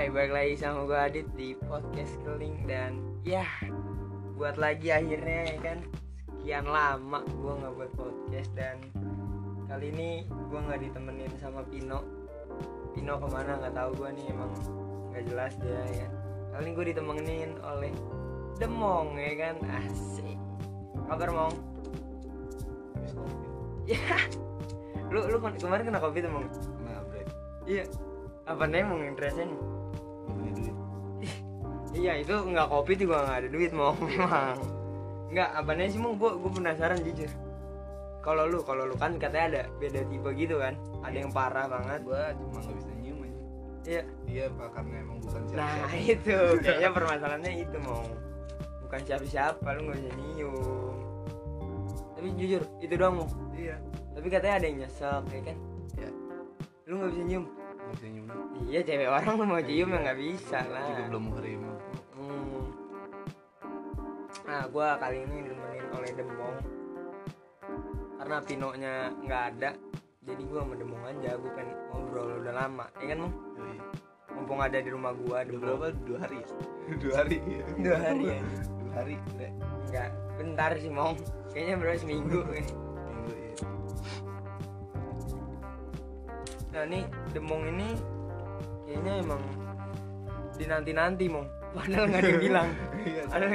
Hai, balik lagi sama gue Adit di podcast Keling dan ya buat lagi akhirnya ya kan sekian lama gue nggak buat podcast dan kali ini gue nggak ditemenin sama Pino. Pino ke mana nggak tahu gue nih emang nggak jelas dia ya. Kali ini gue ditemenin oleh Demong ya kan asik. Kabar Mong? Ya, lu lu kemarin kena covid emang? Nah, Iya. Apa nih Mong interestnya punya duit. Iya itu nggak kopi juga nggak ada duit mau memang. Nggak apanya sih mau gue gue penasaran jujur. Kalau lu kalau lu kan katanya ada beda tipe gitu kan? Ada yang parah banget. Gua cuma gak bisa nyium aja. iya. Iya, Pak, karena emang bukan siapa. nah itu. Kayaknya permasalahannya itu mau bukan siapa siapa lu nggak bisa nyium. Tapi jujur itu doang mau Iya. tapi katanya ada yang nyesek ya kan? Iya. lu nggak bisa nyium Iya cewek orang lu mau cium ya nggak bisa lah Juga belum harimau. Hmm. Nah, gue kali ini ditemenin oleh Demong karena Pinonya nggak ada, jadi gue sama Demong aja. Gue pengen ngobrol udah lama, ya kan Mong? Yoi. Mumpung ada di rumah gue, Udah berapa? Dua hari ya? Dua hari. Dua hari ya? Dua hari. Enggak, bentar sih Mong. Kayaknya berapa seminggu. Minggu nah, ini Demong ini kayaknya emang dinanti-nanti Mong. Padahal nggak ada yang bilang. Iya, Ada.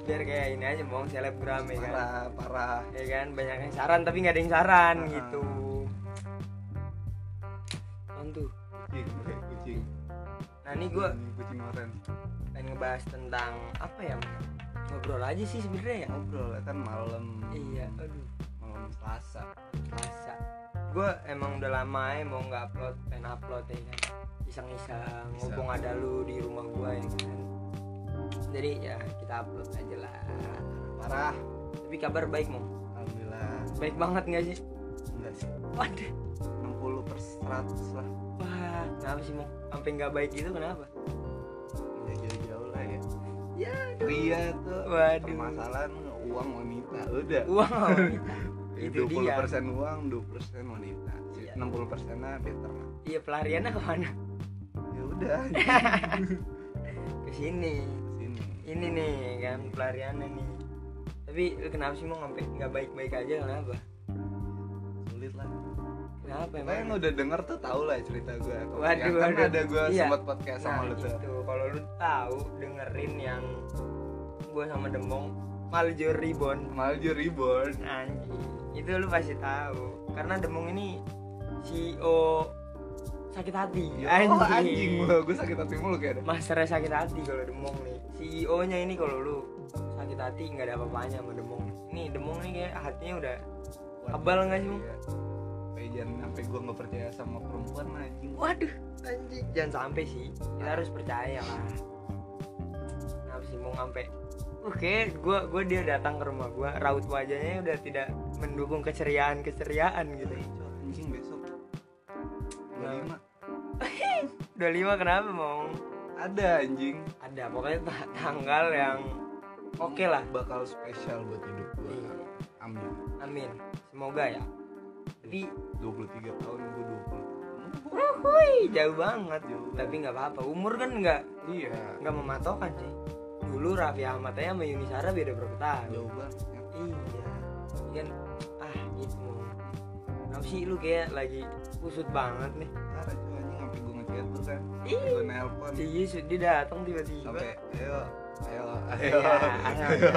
Biar kayak ini aja Mong, selebgram ya kan. Parah, parah. ya kan banyak yang saran tapi nggak ada yang saran Ah. gitu Tentu. Kucing, bre, kucing. nah ini gue Kucing- pengen ngebahas tentang apa ya Mang? ngobrol aja sih sebenarnya ya Ngobrol kan malam. iya aduh Malam Selasa. masa gue emang udah lama ya mau nggak upload pengen upload ya kan iseng-iseng Iseng. mumpung ada lu di rumah gue ya kan jadi ya kita upload aja lah Parah. tapi kabar baik mau Alhamdulillah. baik banget nggak sih Enggak sih. waduh 60 per 100 lah. wah kenapa sih mau sampai nggak baik gitu kenapa Ya jauh-jauh lah ya. ya Pria tuh Waduh. permasalahan uang wanita udah wow itu 20 dia persen uang 20 persen wanita. Iya. 60 persennya better. Lah iya pelariannya ke mana? Ya udah. Ke sini. Sini. Ini nih kan pelariannya nih. Tapi lu kenapa sih mau sampai nggak baik-baik aja kenapa? Sulit lah. Kenapa Pokoknya yang emang udah denger tuh tau lah cerita gue Waduh, kan waduh. ada gue Iya. sempat podcast sama nah lu tuh. itu kalau lu tahu dengerin yang gua sama Demong Maljur Ribbon Maljo Reborn. Anjing itu lu pasti tahu. Karena Demong ini CEO sakit hati. Oh anjing. gue gue sakit hati mulu kayak Master sakit hati kalau Demong nih. CEO nya ini kalau lu sakit hati nggak ada apa-apanya sama Demong ini Demong nih kayak hatinya udah Abal nggak sih? Iya. Sampai jangan sampai gue nggak percaya sama perempuan anjing. Waduh anjing. Jangan sampai sih. Kita harus percaya lah. Kenapa sih mau sampai oke gua gua dia datang ke rumah gua. Raut wajahnya udah tidak mendukung keceriaan keceriaan gitu. Itu anjing besok. 25 udah lima. Kenapa mau ada anjing. Ada pokoknya ta- tanggal yang oke lah. Bakal spesial buat hidup gue Iya. amin. Amin. Semoga ya. Tapi 23 tahun gue 20 Wuhui, jauh banget. Jauh. tapi nggak apa-apa. Umur kan nggak iya. nggak mematokan sih. Dulu Raffi Ahmad aja sama Yuni Sara beda berapa tahun. Jauh banget ya. iya ah gitu. Kenapa sih lu kayak lagi kusut banget nih? Parah cuy anjing sampai gue ngechat tuh kan Ih. gue nelpon. iya Sud, dia datang tiba-tiba. Sampai ayo ayo. Ayo Iya, ayo, ayo. ayo.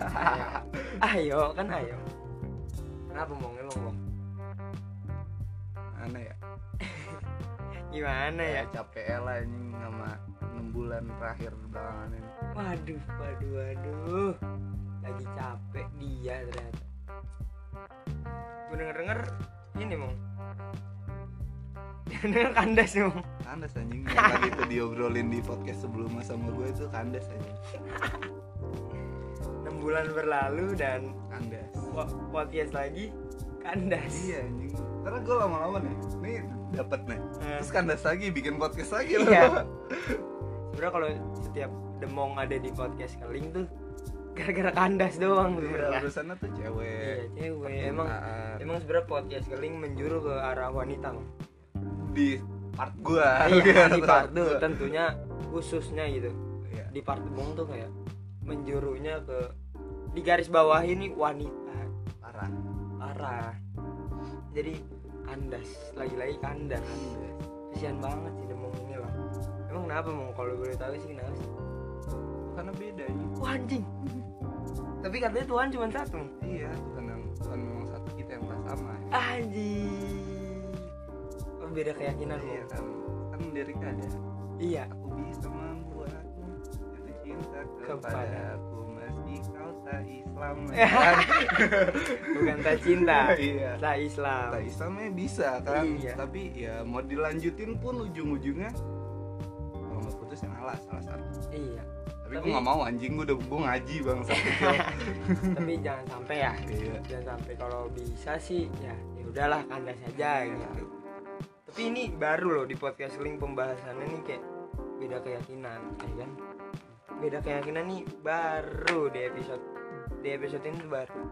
Ayo kan ayo. Kenapa mau mau aneh ya. Gimana ya? Capek lah anjing sama 6 bulan terakhir belakangan ini. Waduh waduh waduh lagi capek dia ternyata. Gue denger denger ini mau denger kandas nih mau kandas anjing. Yang tadi itu diobrolin di podcast sebelumnya sama gue itu kandas anjing. 6 bulan berlalu dan kandas. po- podcast lagi kandas. Iya anjing. Karena gue lama-lama nih nih dapat nih. Eh. terus kandas lagi bikin podcast lagi Iya. sebenarnya kalau setiap demong ada di podcast keling tuh gara-gara kandas doang Iya, urusannya tuh cewek. Iya cewek. Emang emang sebenarnya podcast keling menjuru ke arah wanita di part gua. Iya, di part tuh gua. tentunya khususnya gitu. Iya. di part bong tuh kayak menjurunya ke di garis bawah ini wanita. Parah. Parah. Jadi kandas. Lagi-lagi kandas. Kasihan banget sih demong ini loh emang kenapa mau kalau boleh tahu sih kenapa sih? Karena beda ini Wah, anjing tapi katanya Tuhan cuma satu. Iya Tuhan yang Tuhan memang satu kita yang sama anjing oh, beda keyakinan iya kan. Kan dari ada. Iya. Aku bisa membuatmu jatuh cinta Kepada- kepadaku meski kau tak Islam Eh. kan? Bukan tak cinta. Iya. Tak Islam. Tak Islamnya bisa kan? Iya. tapi ya mau dilanjutin pun ujung-ujungnya kalau nggak putus yang alas salah satu. Iya tapi, Tapi- gue nggak mau anjing. Gue udah gue ngaji bang tapi jangan sampai ya. Iya. Jangan sampai kalau bisa sih ya ya udahlah kandas aja Iya. gitu tapi ini baru loh di podcast link pembahasannya nih kayak beda keyakinan ya kan? Beda keyakinan nih baru di episode di episode ini baru.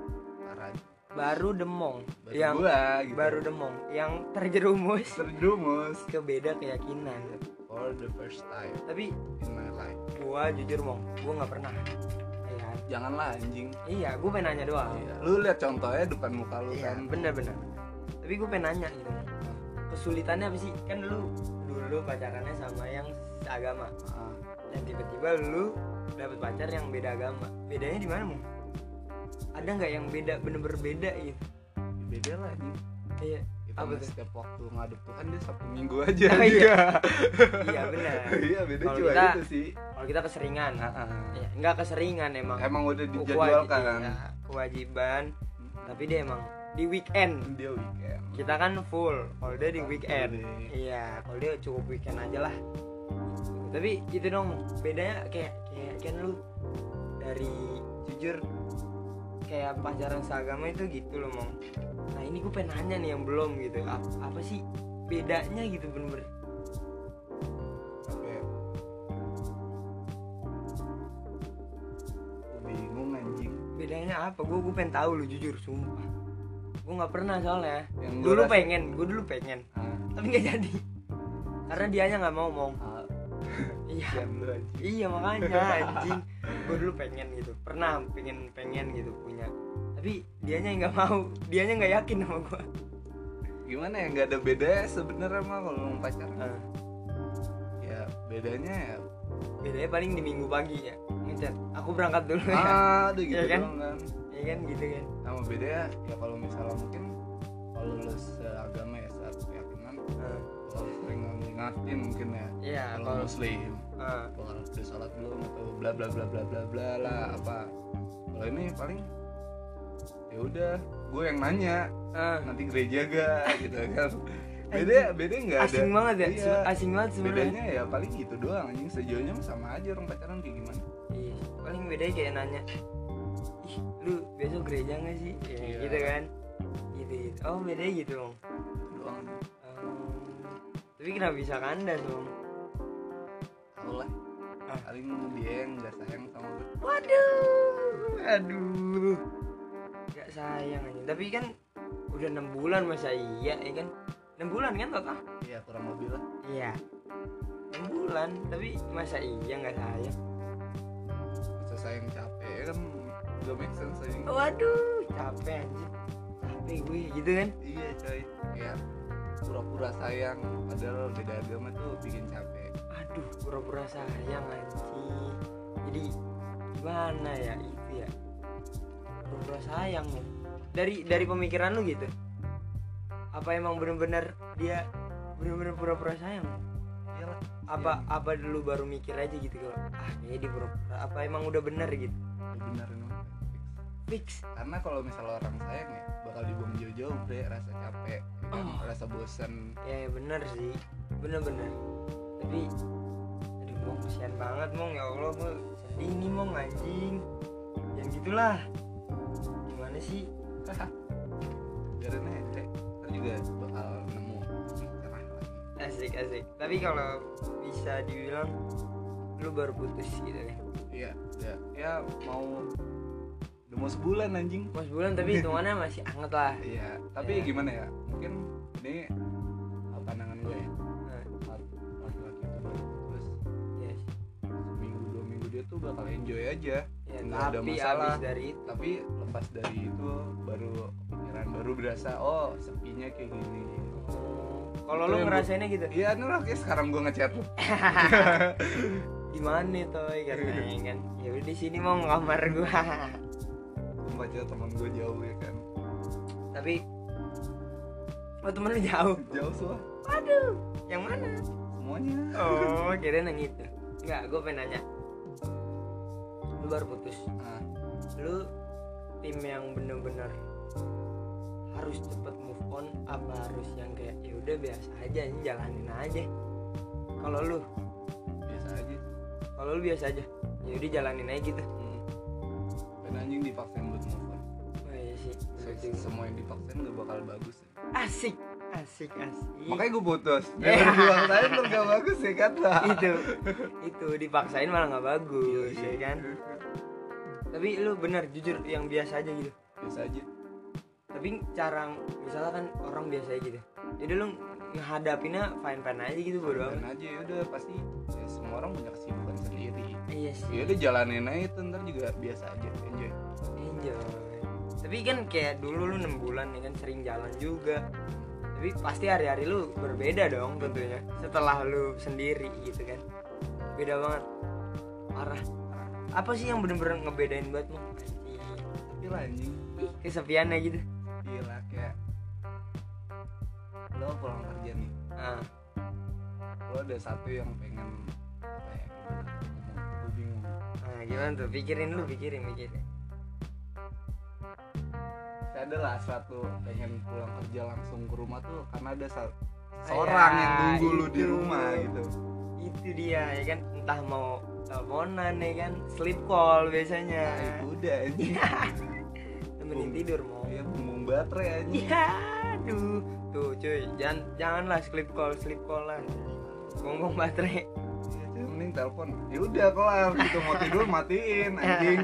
Parah. Baru demong. Baru yang gua gitu. baru demong. Yang terjerumus. Terjumus ke beda keyakinan. For the first time tapi in my life gua jujur mong gua nggak pernah ya kan? janganlah anjing iya gua pengen nanya doang Iya. lu lihat contohnya depan muka lu Iya, kan bener bener. Tapi gue pengen nanya gitu. Kesulitannya apa sih? Kan lu dulu pacarannya sama yang seagama Ah, dan tiba-tiba lu dapet pacar yang beda agama. Bedanya di mana, Mu? Ada nggak yang beda bener-bener beda gitu? beda lah anjing Iya. Apa tuh? setiap waktu ngadep Tuhan dia sabtu minggu aja Oh, iya. Iya benar. iya beda Kalau cuma kita- itu sih Kalau kita keseringan, Ah, ah. ya, nggak keseringan emang. emang udah Kewajib- dijadwalkan iya, kewajiban. Tapi dia emang di weekend. dia weekend Kita kan full. Kalau dia di weekend. Iya, kalau dia cukup weekend aja lah. Tapi itu dong bedanya kayak kayak kan lu dari jujur kayak pacaran seagama itu gitu loh mong. Nah ini gue pengen nanya nih yang belum gitu. Apa, apa sih bedanya gitu bener-bener? Bingung anjing Bedanya apa? Gue gue pengen tahu lu jujur sumpah. Gue nggak pernah soalnya. Yang Dulu rasa- pengen, gue dulu pengen, ah, tapi nggak jadi. Karena dianya nggak mau mong. ah, Iya. Iya makanya anjing. Gue dulu pengen gitu. Pernah pengen pengen gitu punya. Tapi dianya nggak mau. Dianya nggak yakin sama gue gimana ya? Nggak ada bedanya sebenarnya mah kalau mau pacaran. Nah, ya bedanya ya. Bedanya paling di minggu pagi ya Ngechat Aku berangkat dulu ya. Ah udah gitu Iya kan? kan. Ya kan? Gitu kan. Sama bedanya ya kalau misalnya mungkin kalau lu seagama ya ngingatin mungkin ya. Iya kalau muslim. Ah, kalau udah sholat belum atau bla bla bla bla bla bla lah apa. Kalau ini paling ya udah gue yang nanya. Ah. nanti gereja gak gitu kan. Beda beda nggak ada. Asing banget ya? Iya. Asing banget sebenarnya. Bedanya ya paling gitu doang anjing. Sejauhnya sama aja orang pacaran kayak gimana? Iya Paling bedanya kayak nanya Ih lu besok gereja nggak sih? Ya, Iya. Gitu kan. Gitu gitu. Oh bedanya gitu dong doang. Tapi kenapa bisa kandas dong? tau lah Ah. paling dia yang nggak sayang sama gue Waduh, aduh, gak sayang aja. Tapi kan udah enam bulan masa iya, ya kan? Enam bulan kan total? iya kurang lebih lah Iya. Enam bulan, tapi masa iya nggak sayang? masa sayang capek ya kan gak make sense sayang Waduh, capek anjir. Capek gue gitu kan? iya coy ya pura-pura sayang padahal beda agama tuh bikin capek Aduh, pura-pura sayang anjir. Jadi gimana ya itu ya? Pura-pura sayang ya. Dari dari pemikiran lu gitu. Apa emang bener-bener dia bener-bener pura-pura sayang? iyalah apa apa dulu baru mikir aja gitu kalau ah kayaknya di pura-pura apa emang udah bener gitu ya benar emang fix. Karena kalau misalnya orang sayang ya bakal dibuang jauh-jauh bre. Rasa capek ya kan? Oh. rasa bosan ya, ya bener sih. Bener-bener tapi aduh mong kesian banget mong. Ya allah gue sedih nih mong anjing. Jangan gitulah. Gimana sih? Aja bre. Ntar juga bakal nemu cerah lagi. Asik asik. Tapi kalau bisa dibilang lu baru putus gitu ya? Iya ya, ya mau mau sebulan anjing. Mau sebulan tapi hitungannya masih anget lah. Iya tapi ya. gimana ya? Mungkin ini pandangan gue ya. Laki-laki itu kan, terus iya yes. seminggu dua minggu dia tuh bakal enjoy aja. Ya, nggak ada masalah. dari itu. tapi lepas dari itu baru pikiran baru berasa oh sepinya kayak gini. Oh. Kalau lo ngerasainnya gitu? Iya nu lah sekarang gue ngechat gimana nih toy? Karena kan? Ya udah di sini mau ngamar gue aja teman gue jauh ya kan? Tapi oh temen lu jauh. Jauh semua. Waduh yang mana? Semuanya. Oh kira yang itu. Enggak gue pengen nanya. Lu baru putus. Nah, lu tim yang bener-bener harus cepet move on apa harus yang kayak ya udah biasa aja ini jalanin aja. Kalau lu? Biasa aja. Kalau lu biasa aja? Ya udah jalanin aja gitu. hmm. Dan anjing dipaksain buat move on. Oh iya semua yang dipaksain gak bakal bagus asik asik asik. Makanya gue putus. Ya. Yang dipaksain tuh gak bagus ya kan itu itu dipaksain malah nggak bagus Iya, ya kan? Tapi lu bener jujur yang biasa aja gitu. Biasa aja. Tapi cara misalnya kan orang biasa aja gitu. Jadi lu ngehadapinnya fine fine aja gitu bodo amat. aja ya udah pasti ya, semua orang punya kesibukan sendiri iya sih. Ya udah jalanin aja itu ntar juga biasa aja enjoy. Enjoy. Tapi kan kayak dulu lu 6 bulan ya kan sering jalan juga. Tapi pasti hari-hari lu berbeda dong tentunya setelah lu sendiri gitu kan. Beda banget. Parah. Apa sih yang bener-bener ngebedain buat lo tapi anjing. Ih, kesepiannya gitu. Gila kayak lo pulang kerja nih. Ah. Lo ada satu yang pengen nah, gimana tuh? Pikirin lu pikirin pikirin. Saya ada lah satu pengen pulang kerja langsung ke rumah tuh karena ada sa- seorang yang nunggu lu di rumah gitu. Itu dia ya kan? Entah mau teleponan ya kan? Sleep call biasanya. Nah itu udah anjing. Temenin tidur mau ya bumbung baterai anjing. Ya aduh. Tuh cuy. Jangan janganlah sleep call sleep call lah ngomong baterai mending telepon ya udah kelar gitu. Mau tidur matiin anjing.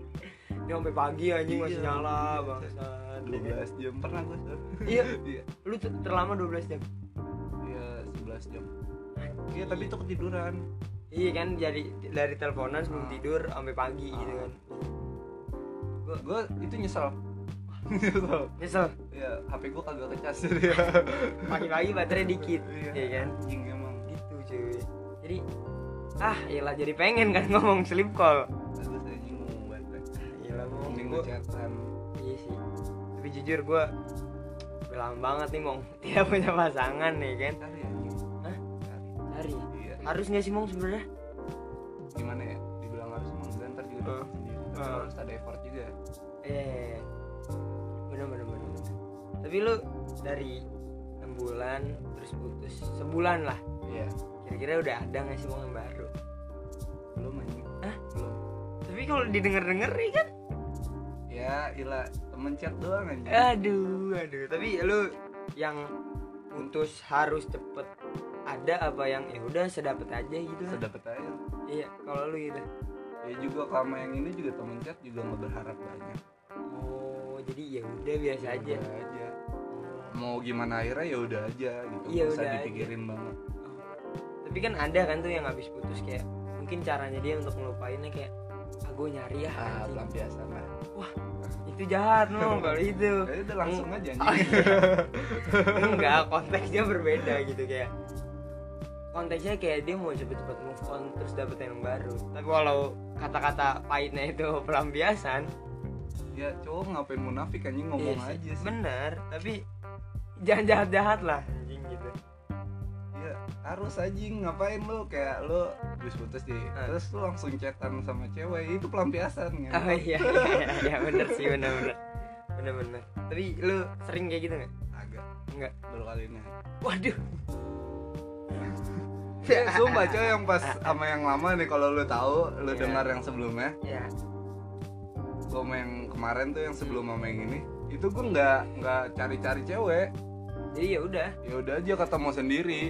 Ini sampai pagi anjing masih Iya. nyala bangsat. 12 jam. Pernah gue Iya. iya. Lu terlama 12 jam? Iya 11 jam. Iya tapi itu ketiduran. Iya kan jadi dari teleponan sebelum Ah. tidur sampai pagi gitu Ah. kan gue itu nyesel. Nyesel. Nyesel? Ya HP gue kagak kecas. Ya pagi-pagi baterai dikit Iya, ya kan? Anjing emang. Gitu cuy. Jadi ah iyalah jadi pengen kan ngomong sleep call. Iyalah gue chatan. Iya sih. Tapi jujur gue lama banget nih mong. Tidak punya pasangan nih kan? Cari Hah? cari. Iya. Harus nggak sih mong sebenarnya? Gimana ya? Dibilang harus emang enggak ntar juga tapi Ah. harus ada effort juga. Eh bener bener bener bener. tapi lu dari enam bulan terus putus sebulan lah. Iya kira-kira udah ada nggak sih mong yang baru? Belum anjing. Hah? belum. Tapi kalau didengar denger nih kan? Ya ilah temen chat doang anjing. Aduh aduh. Tapi lu yang putus harus cepet ada apa yang ya udah sedapet aja gitu sedapet aja. Iya kalau lu gitu. Ya juga sama yang ini juga temen chat juga nggak berharap banyak. Oh jadi ya udah biasa Ya aja. udah aja. Oh. mau gimana akhirnya ya udah aja gitu. Iya, nggak usah udah aja. dipikirin banget tapi kan ada kan tuh yang habis putus kayak mungkin caranya dia untuk ngelupainnya kayak ah gue nyari ya ah anjing." pelampiasan lah itu jahat no kalau itu. Ya udah langsung aja Oh, iya. enggak konteksnya berbeda gitu kayak konteksnya kayak dia mau cepet-cepet move on terus dapet yang baru. Tapi walau kata-kata pahitnya itu pelampiasan ya cowok ngapain munafik anjing ngomong iya aja sih. bener. Tapi jangan jahat-jahat lah anjing gitu. ya harus anjing. Ngapain lu? Kayak lu habis putus nih Ah. terus lu langsung chatan sama cewek. Itu pelampiasan kan oh iya iya, iya bener sih bener bener. Bener bener. Tapi lu sering kayak gitu nggak? Agak. Enggak. baru kali ini. Waduh. Ya sumpah cowok yang pas sama yang lama nih kalau lu tahu lu Iya. dengar yang sebelumnya. Ya gua sama yang kemarin tuh yang sebelum sama yang ini itu gua nggak nggak cari-cari cewek. Jadi ya udah. Ya udah aja ketemu sendiri.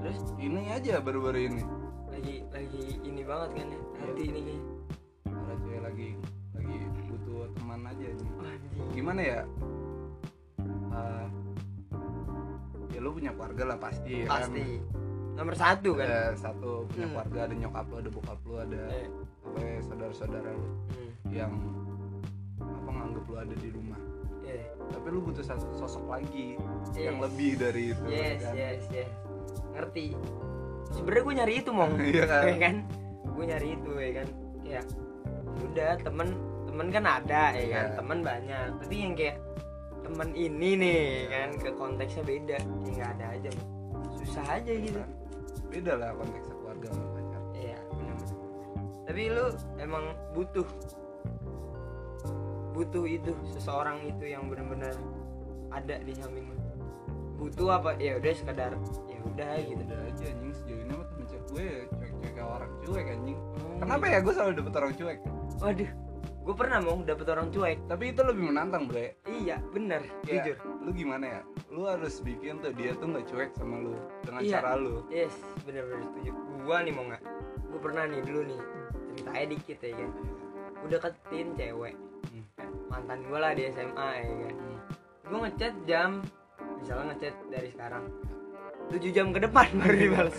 Terus? Ini aja baru-baru ini. Lagi lagi ini banget kan ya? Iya. hati ini kayaknya. Para cewek lagi lagi butuh teman aja nih anjing. gimana ya? Eh, ya lu punya keluarga lah pasti ya kan? pasti. Nomor satu kan? Ada satu punya Hmm. keluarga ada nyokap lu ada bokap lu ada Eh, apa ya, saudara-saudara lu hmm, yang apa nganggep lu ada di rumah. Eh, tapi lu butuh sosok lagi Yes. yang lebih dari itu yes kan? yes yes ngerti. Sebenarnya gue nyari itu mong. Iya. Kan? ya kan? Gue nyari itu ya kan? Kayak udah temen temen kan ada ya kan? Iya. temen banyak. Tapi yang kayak temen ini nih kan? Ke konteksnya beda. Ya nggak ada aja. Susah aja gitu. Kan? beda lah konteksnya keluarga sama pacar. Iya benar tapi lu emang butuh butuh itu seseorang itu yang benar-benar ada di samping lu. Butuh apa? Ya udah sekedar ya udah ya gitu. Udah aja anjing. Sejauh ini mah temen cewek gue cuek-cuek kayak orang cuek anjing. Oh, kenapa gitu. ya gue selalu dapet orang cuek? Waduh gue pernah mau dapet orang cuek. Tapi itu lebih menantang bre. Iya bener. Kayak, jujur. lu gimana ya? Lu harus bikin tuh dia tuh nggak cuek sama lu dengan Iya. cara lu. Yes bener-bener setuju. Gua nih mau nggak gue pernah nih dulu nih ceritanya dikit ya kan. Gue deketin cewek. Hmm. kan, mantan gue lah di SMA ya kan. Hmm. gue ngechat jam misalnya ngechat dari sekarang 7 jam ke depan baru dibales.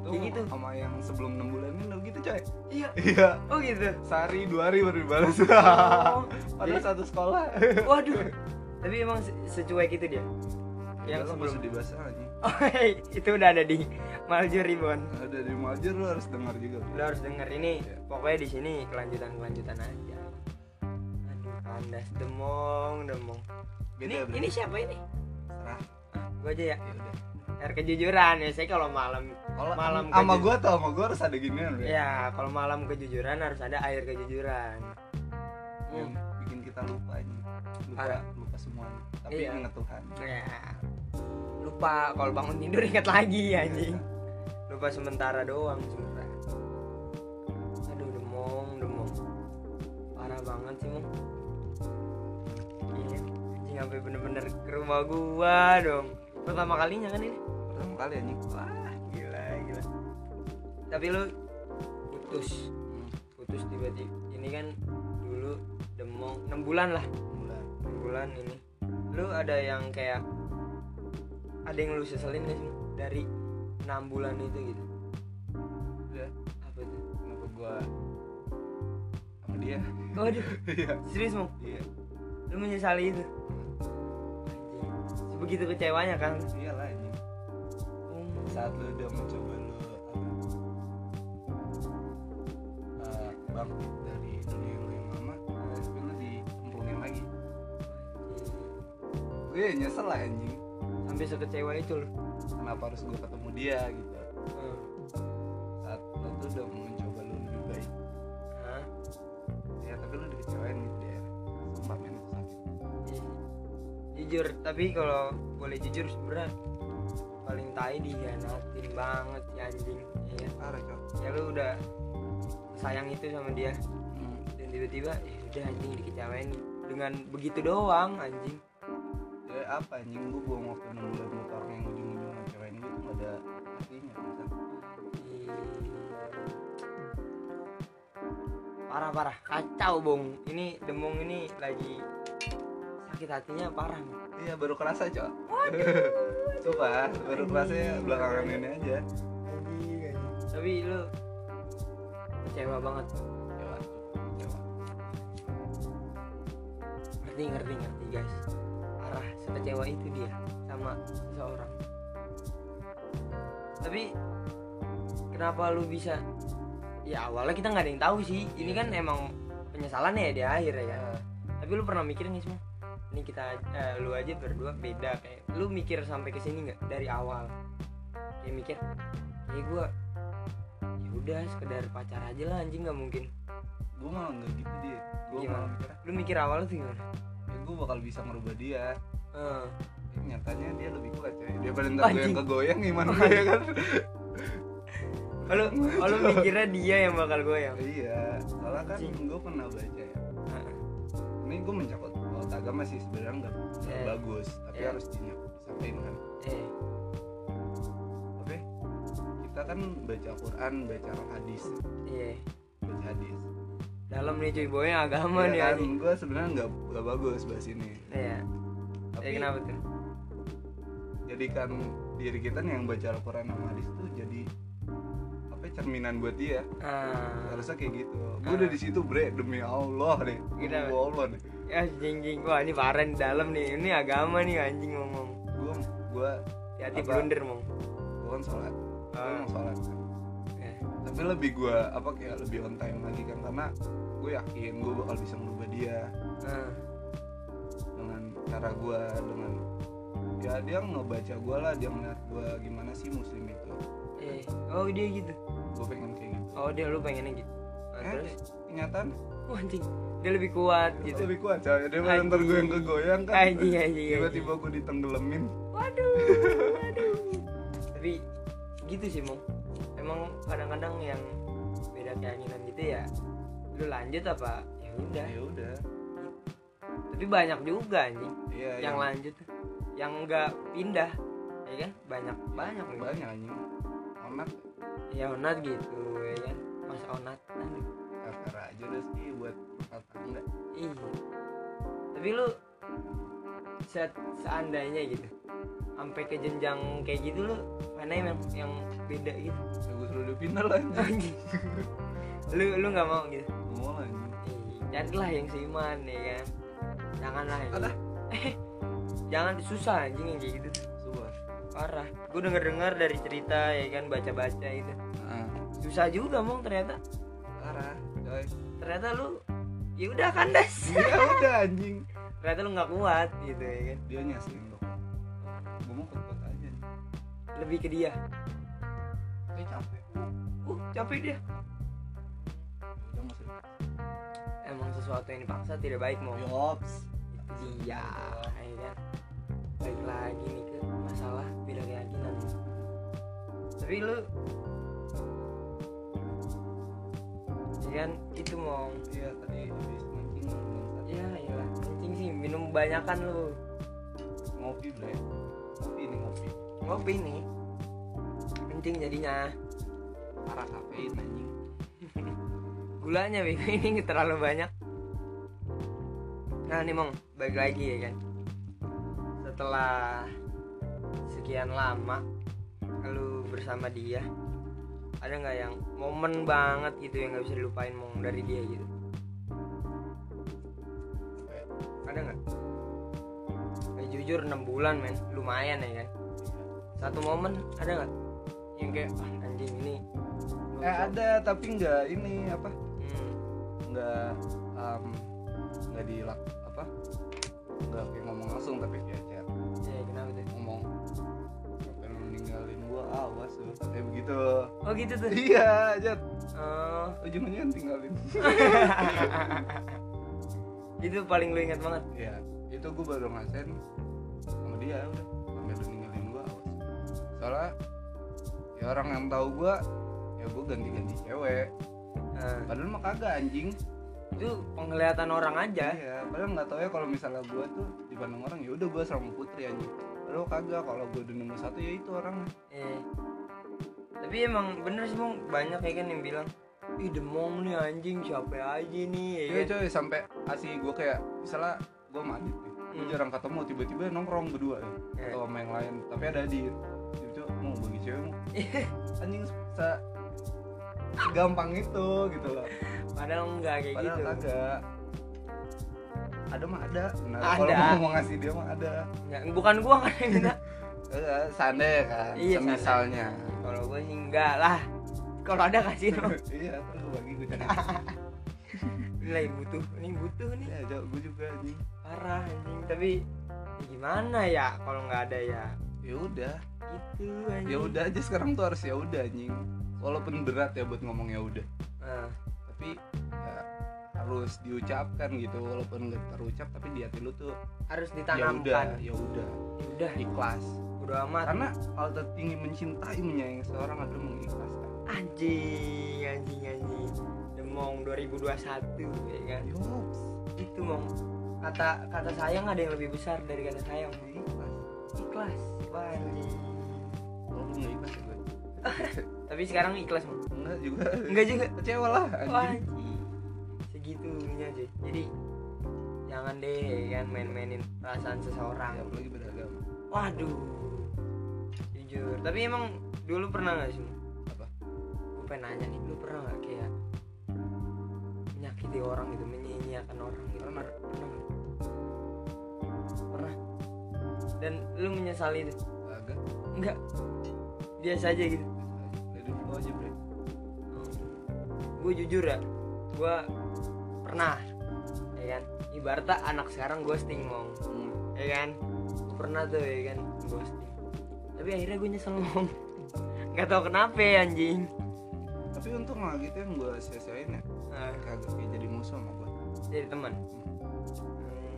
Tuh, Kayak gitu. sama yang sebelum 6 bulan ini gitu coy. Iya. Iya. Oh gitu? Sehari dua hari baru dibalas Oh, padahal satu sekolah. Waduh. Tapi emang se- secuek itu dia? Yang Udah, lu sebelum dibahas aja. Oh itu udah ada di Maljur Ribon ada di Maljer lu harus dengar juga. Lo harus denger ini Iya. pokoknya di sini kelanjutan kelanjutan aja. Aduh kandas demong demong. Ini ini siapa ini? Serah. Gue aja ya. Ya udah air kejujuran ya saya kalau malam kalau Malam sama gua tuh sama gua harus ada ginian Bre. ya kalau malam kejujuran harus ada air kejujuran. Yang bikin kita lupa ini. Lupa Parah. lupa semuanya tapi Iya. ingat Tuhan. Ya lupa kalau bangun tidur ingat lagi anjing. Lupa sementara doang sebenarnya aduh demong demong. Parah banget sih mong iya. Anjing sampai bener-bener ke rumah gua dong. Pertama kalinya kan ini pertama kali anjing. Wah gila gila. Tapi lu putus. Putus tiba-tiba. Ini kan dulu demong 6 bulan lah. Bulan. 6 bulan ini. Lu ada yang kayak ada yang lu seselin gak sih? Dari 6 bulan itu gitu. Udah. Apa itu kenapa gua sama dia? Waduh. Iya. Serius mau iya. Lu menyesali itu? Anjing sebegitu kecewanya kan? Iyalah Hmm. Saat lu udah mencoba lu eh, bangkit dari dunia lu yang lama tapi lu dicemplungin lagi. Gue nyesel lah anjing. Sampai sekecewa itu lu kenapa harus gue ketemu dia gitu? Hmm. saat lu tuh udah mencoba lu lebih baik. Hah? ya tapi lu dikecewain gitu ya. Sumpah men sakit jujur tapi kalau boleh jujur sebenernya paling tai dihianatin banget si anjing. Iya. Parah cok. Ya lu udah sayang itu sama dia. Hmm. dan tiba-tiba ya udah anjing dikecewain dengan begitu doang anjing. Ya apa anjing? Gue buang waktu 6 bulan orang yang ujung-ujung ngecewain gue tuh gak ada artinya bisa parah parah. Kacau bong ini demong ini lagi sakit hatinya parah iya baru kerasa cok Sumpah, baru kerasanya belakangan ini aja. Tapi lu kecewa banget. Kecewa, kecewa. ngerti ngerti ngerti guys. Parah sekecewa itu dia sama seseorang. Tapi kenapa lu bisa? Ya awalnya kita nggak ada yang tahu sih. Ini kan emang penyesalannya ya di akhir ya. Kan tapi lu pernah mikirin nih semua ini kita eh, lu aja berdua beda kayak lu mikir sampai ke sini nggak? Dari awal. Kayak mikir kayak gue ya udah sekedar pacar aja lah anjing nggak mungkin. Gue malah nggak gitu dia gue Gimana? malah mikirnya lu mikir awal tuh gimana? Ya gue bakal bisa ngerubah dia. Eh, Eh, nyatanya dia lebih kuat coy. Dia paling ntar gue yang kegoyang gimana gue ya kan? Oh, lu mikirnya dia yang bakal goyang? Iya. Soalnya kan gue pernah baca ya. Ini gue mencakut kalau agama sih sebenarnya nggak Eh. bagus tapi Eh. harus disampaikan. Kan eh. Oke kita kan baca Quran baca hadis. Iya. Baca hadis. Dalam nih cuy boynya agama nih kan gue sebenarnya nggak nggak bagus bahas ini. Iya. Tapi eh kenapa tuh? jadi menjadikan diri kita nih yang baca Al-Quran sama hadis tuh jadi apa ya, cerminan buat dia. Ah. Harusnya kayak gitu. Gue udah di situ bre demi Allah deh Kita- demi Allah deh ya jing wah ini parah di dalam nih. Ini agama nih anjing ngomong. Gue gue hati blunder mong. Gue kan sholat. Gue Ah. emang sholat. Kan. Eh, tapi lebih gue apa kayak lebih on time lagi kan. Karena gue yakin gue bakal bisa merubah dia. Ah. dengan cara gue dengan ya dia ngebaca gue lah. Dia ngeliat gue gimana sih muslim eh oh dia gitu? Gue pengen kayak gitu. Oh dia lu pengennya gitu. Nah, eh terus? kenyataan oh, anjing. Dia lebih kuat gitu. Lebih kuat coy. Daripada ntar gue yang kegoyang kan. Anjing, anjing, tiba-tiba gue ditenggelamin. Waduh waduh. Tapi gitu sih mong. Emang kadang-kadang yang beda keyakinan gitu ya lu lanjut apa ya udah. Ya udah. Tapi banyak juga anjing iya yang lanjut yang enggak pindah. Ya kan? Banyak banyak. Banyak anjing amat ya onat gitu ya kan? Mas onat. Aduh aja udah sih buat rumah tangga iya. Tapi lu se- seandainya gitu sampai ke jenjang kayak gitu lu mana yang yang beda gitu? Ya gue dia pindah lah lu lu nggak mau gitu? Mau lah Ih, carilah yang seiman ya kan? Janganlah yang jangan susah anjing yang kayak gitu. Parah. Gue denger dengar dari cerita ya kan baca baca itu. Nah susah juga mong ternyata. Parah coy. Ternyata lu ya udah kandas ya udah anjing. Ternyata lu nggak kuat gitu ya kan. Dia nyaslin dong gue mau kuat aja lebih ke dia. Tapi capek. Uh capek dia. Emang sesuatu yang dipaksa tidak baik mau yops. Itu dia ya kan. Baik lagi nih masalah beda keyakinan. Tapi lu ya kan itu mau iya tadi habis mancing bangsat. ya iyalah kencing sih minum banyakan lu. Ngopi bre ngopi ini ngopi. Ngopi nih. Kencing jadinya. Parah kafein anjing. Gulanya Bego ini terlalu banyak. Nah nih mong. Balik lagi ya kan? Setelah sekian lama lu bersama dia ada nggak yang momen banget gitu yang nggak bisa dilupain mong dari dia gitu? Ada nggak? Eh, jujur 6 bulan men. Lumayan ya kan? Satu momen ada nggak? Yang kayak ah, anjing ini eh ada tapi nggak ini apa? Hmm. nggak um, nggak dilak apa? Nggak kayak ngomong langsung tapi. via awas lu kayak begitu. Oh gitu tuh. iya jat. Oh, ujungnya tinggalin. Itu paling lu ingat banget. ya itu gua baru ngasen sama dia udah. Sampai lu ninggalin gua awas. Soalnya ya orang yang tahu gua ya gua ganti-ganti cewek. Nah, padahal mah kagak anjing. Itu penglihatan orang aja. Iya, padahal nggak tahu ya kalau misalnya gua tuh dipandang orang ya udah gua sama putri anjing. Padahal kagak kalau gua udah nemu satu ya itu orang. Eh. Tapi emang bener sih mong banyak ya kan yang bilang Ih demong nih anjing siapa aja nih ya Iya kan? coy sampai asih gua kayak misalnya gua sama Adit nih. Gua Hmm. jarang ketemu tiba-tiba nongkrong berdua ya. Eh. Atau sama yang lain, tapi ada Adit. Tiba-tiba mau bagi cewek mau. anjing se gampang itu gitu loh. Padahal enggak kayak Padahal gitu. kagak. Ada mah ada. Nah, Ada. kalau mau mau ngasih dia mah ada. Nggak, bukan gua kan yang minta. Seandainya kan, Iya, misalnya. Kalau gua sih enggak lah. Kalau ada kasih dong. iya, gua bagi. Ini lagi butuh, ini butuh nih. Ya, jauh gue juga anjing. Parah anjing. Tapi ya gimana ya kalau nggak ada ya Ya udah, gitu anjing. ya udah aja sekarang tuh harus ya udah anjing. Walaupun berat ya buat ngomong ya udah, Nah, tapi ya harus diucapkan gitu walaupun nggak terucap tapi di hati lu tuh harus ya udah ditanamkan. ya udah. Udah. Ikhlas. Udah amat. Karena hal tertinggi mencintai menyayangi seorang adalah mengikhlaskan. Anjing anjing anjing. Demong 2021 ya kan? Yops, itu mong kata kata sayang ada yang lebih besar dari kata sayang. Ikhlas. Ikhlas. Wah anjing. Kalau lu nggak ikhlas ya gue tapi sekarang ikhlas mong. Enggak juga. Enggak juga. Kecewa lah wah anjing segitunya aja jadi jangan deh ya kan main-mainin perasaan seseorang. Apalagi beragama. Waduh. Jujur tapi emang dulu pernah nggak sih? Apa? Gue pengen nanya nih lu pernah nggak kayak menyakiti orang gitu menyia-nyiakan orang gitu? Pernah. pernah pernah. Dan lu menyesali itu? Agak enggak biasa aja gitu. Dari dulu aja bre. Gue jujur ya gue pernah ya kan? Ibaratnya anak sekarang ghosting mong Hmm. ya kan? Pernah tuh ya kan? Ghosting. Tapi akhirnya gue nyesel ngomong nggak tahu kenapa ya anjing. Tapi untung lah gitu yang gue sia-siain ya. Nah, kagak kayak jadi musuh sama gue jadi teman Hmm,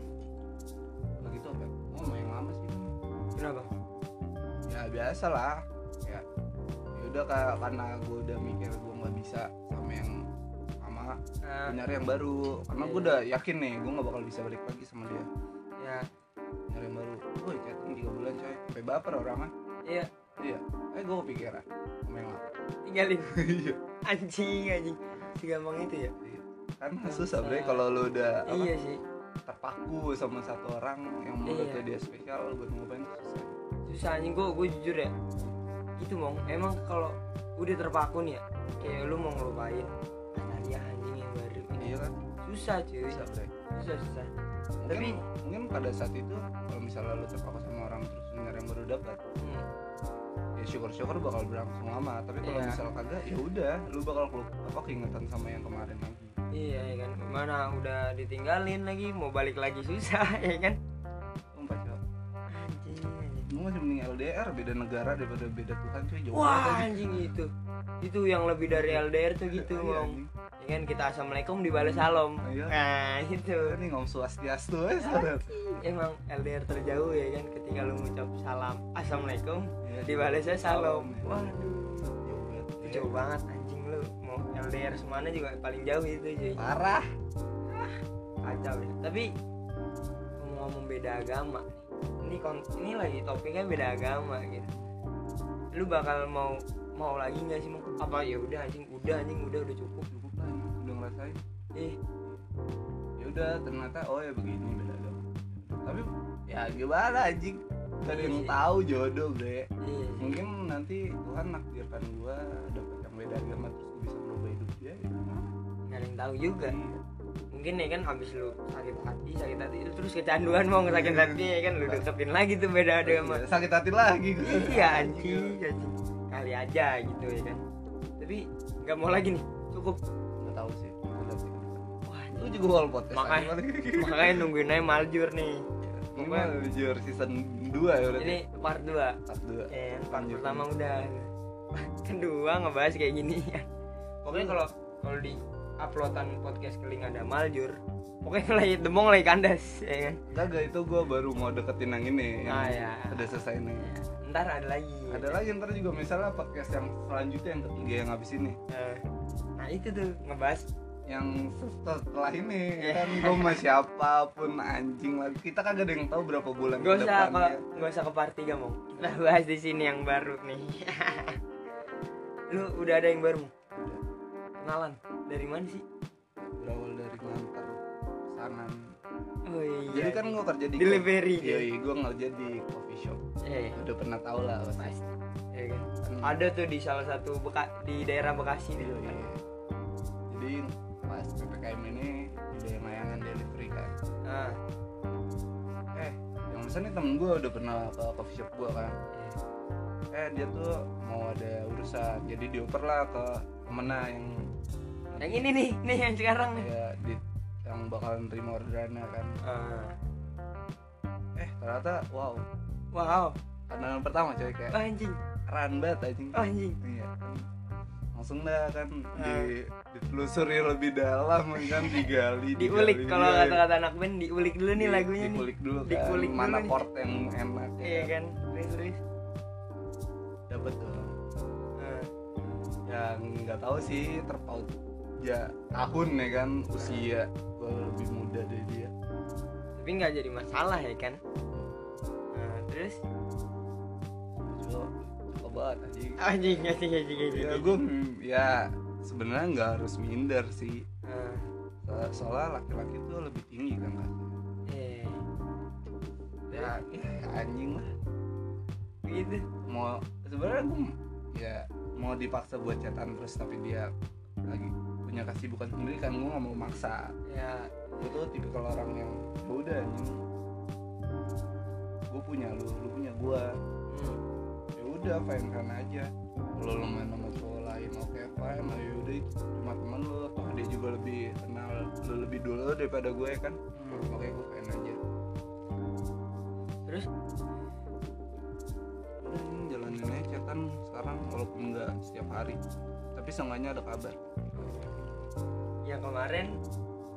Kalau gitu apa? Oh main lama sih. Kenapa? Ya biasa lah. Ya. Ya udah kayak karena gue udah mikir gue nggak bisa sama sama nah, gue nyari yang baru. Karena gue Iya. udah yakin nih gue nggak bakal bisa balik lagi sama dia. Ya. Nyari yang baru. Woi chatting tiga bulan coy. Sampai baper orangnya iya. Iya. Eh gue kepikiran sama yang lama tinggalin. Iya. Anjing anjing. Segampang itu ya? Karena susah bre kalau lu udah apa, iya sih. terpaku sama satu orang yang menurutnya Iya. dia spesial buat ngobain susah. Susah anjing. Gue gue jujur ya. Itu mong. Emang kalau udah terpaku nih ya kayak lu mau ngelupain iya kan? Susah cuy. Susah bre. Susah susah. Tapi Tapi- mungkin pada saat itu kalau misalnya lu terpaku sama orang terus nyari yang baru dapat hmm. ya syukur-syukur bakal berlangsung lama. Tapi kalau Iya. misal kagak ya udah lu bakal kelu- apa keingetan sama yang kemarin lagi. Iya ya kan. Mana udah ditinggalin lagi mau balik lagi susah ya kan gue masih mending LDR beda negara daripada beda Tuhan cuy. Jauh wah anjing itu. Itu yang lebih dari LDR tuh gitu Iya, anjing. ya kan kita assalamualaikum dibalas salam. Iya. nah itu ini ngom swastiastu ya emang LDR terjauh ya kan ketika lu ngucap salam assalamualaikum Iya, dibalasnya salam ya. waduh jauh banget itu jauh banget anjing lu. Mau LDR semana juga paling jauh itu cuy. Parah. Kacau ya. Tapi ngomong-ngomong beda agama ini kon ini lagi topiknya beda agama gitu. Lu bakal mau mau lagi nggak sih mau apa ya udah anjing udah anjing udah udah cukup. Cukup lah udah ngerasain. Eh ya udah ternyata oh ya begini beda agama tapi ya gimana anjing? Gak ada yang Iya. tahu jodoh iya. Sih. mungkin nanti Tuhan nakdirkan gua dapet yang beda agama terus gua bisa berubah hidup dia ya nggak ada yang tahu juga. Iya. Mungkin ya kan habis lu sakit hati sakit hati itu terus kecanduan mau sakit hati ya kan lu deketin lagi tuh beda agama Iya, sakit hati lagi. Gua. iya anjing. Anjing kali aja gitu ya kan. Tapi nggak mau lagi nih cukup. Nggak tahu sih wah lu juga wall podcast Makanya- makanya nungguin aja maljur nih. Ini mah jujur season 2 ya berarti. Ini part 2 part 2 eh part pertama udah. Kedua ngebahas kayak gini. Pokoknya kalau kalau di uploadan podcast keling ada maljur pokoknya lagi demong lagi kandas ya kan? Kagak itu gua baru mau deketin yang ini yang Ah, ya. udah selesai nih ntar ada lagi. Ada lagi ntar juga misalnya podcast yang selanjutnya yang ketiga yang habis ini. Nah, nah itu tuh ngebahas. Yang setelah ini Iya. kan? Gue sama siapa pun anjing lagi. Kita kagak ada yang tahu berapa bulan Gak ke usah depannya. gak usah ke part 3 mau Kita bahas di sini yang baru nih. Lu udah ada yang baru Mo? Kenalan Dari mana sih? berawal dari ngantar pesanan Oh iya jadi kan gue kerja di Delivery, iya ya? gue kerja di coffee shop Eh udah pernah tahu lah pasti pasti ya kan? Kan- Ada tuh di salah satu beka di daerah Bekasi Iya, tuh iya. jadi pas ppkm ini ada yang layangan delivery kan Nah, eh yang pesan nih temen gue udah pernah ke coffee shop gue kan iya. eh dia tuh mau ada urusan jadi dioper lah ke temennya yang Yang ini nih, nih yang sekarang nih. Ya di yang bakalan terima orderannya kan. Ah, eh ternyata wow. Wow, pandangan pertama coy kayak oh, anjing, keren banget anjing oh, anjing. Iya langsung dah kan Ah. di ditelusuri lebih dalam kan digali Diulik kalau iya. kata-kata anak band diulik dulu nih Di- lagunya nih. dikulik dulu kan Dikulik dulu mana port yang enak ya Iya kan, terus-terus dapat tuh yang nggak tahu sih terpaut ya tahun ya kan usia gue lebih muda dari dia. Tapi nggak jadi masalah ya kan? Nah, terus? Banget anjing anjing anjing anjing anjing ya gue ya sebenarnya nggak harus minder sih. Nah, So- soalnya laki-laki tuh lebih tinggi kan kan eh. Ya, ya anjing lah. Gitu mau sebenarnya gue ya mau dipaksa buat chatan terus tapi dia lagi punya kesibukan sendiri kan gue nggak mau maksa. Ya. Gue tuh tipikal orang yang "Ya udah gue punya lu lu punya gue hmm. ya udah fine fine aja. Kalau lu main sama cowok lain oke fine. Lah ya udah cuma teman lu. Toh dia juga lebih kenal lu lebih dulu daripada gue kan? Hmm. oke gue fine aja. Terus ini jalanin aja chatan sekarang walaupun nggak setiap hari. Tapi seenggaknya ada kabar. Yang kemarin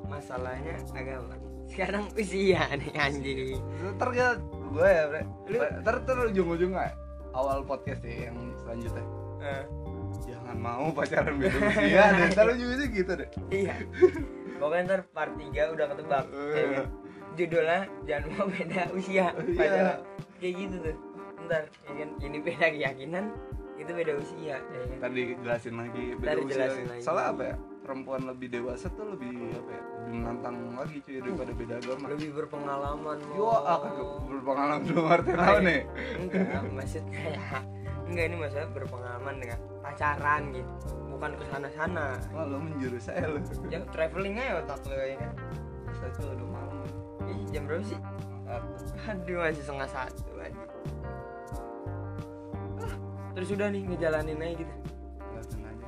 masalahnya agama sekarang usia nih anjing. Ntar ya gue ya bre. Ntar ntar ujung-ujungnya awal podcast ya yang selanjutnya. Eh, jangan mau pacaran beda usia deh ntar ujungnya gitu deh iya. Pokoknya ntar part 3 udah ketebak Eh. ya kan? judulnya jangan mau beda usia Iya. pacaran. Kayak gitu tuh ntar ya kan ini beda keyakinan itu beda usia ya kan? Tadi jelasin lagi beda Ntar usia. lagi. soalnya apa ya perempuan lebih dewasa tuh lebih apa ya lebih menantang lagi cuy daripada beda agama. Lebih berpengalaman yo ah berpengalaman belum arti iya. nih. Enggak maksudnya ya enggak ini maksudnya berpengalaman dengan pacaran gitu bukan ke sana sana Wah, lo menjurus saya lo ya traveling aja otak lo ya kan? Saya tuh udah malam. Ih, jam berapa sih? Satu. aduh masih setengah satu aja terus udah nih ngejalanin aja gitu. Jelasin aja.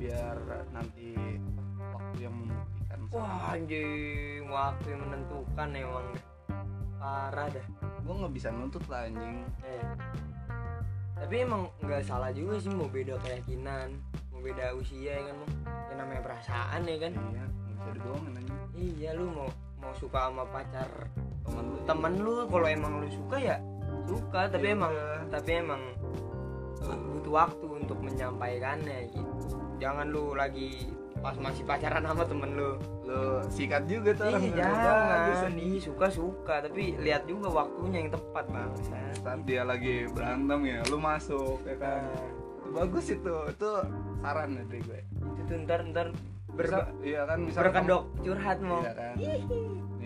Biar nanti waktu yang membuktikan wah anjing waktu yang menentukan emang parah dah. Gue nggak bisa nuntut lah anjing. Eh. tapi emang nggak salah juga sih mau beda keyakinan mau beda usia ya kan Mang? ya namanya perasaan ya kan? Iya nggak bisa dibohongin anjing. Iya lu mau mau suka sama pacar teman lu temen lu kalau emang lu suka ya suka. Tapi Ya emang tapi emang butuh waktu untuk menyampaikannya gitu. Jangan lu lagi pas masih pacaran sama temen lu. Lo sikat juga tuh orang bagus, jangan. Anjing. ih suka suka tapi lihat juga waktunya yang tepat bang. Saat dia lagi berantem ya lu masuk ya kan? Nah, bagus itu. Itu saran dari gue. Itu tuh ntar ntar berba- iya kan berkedok curhat mau iya kan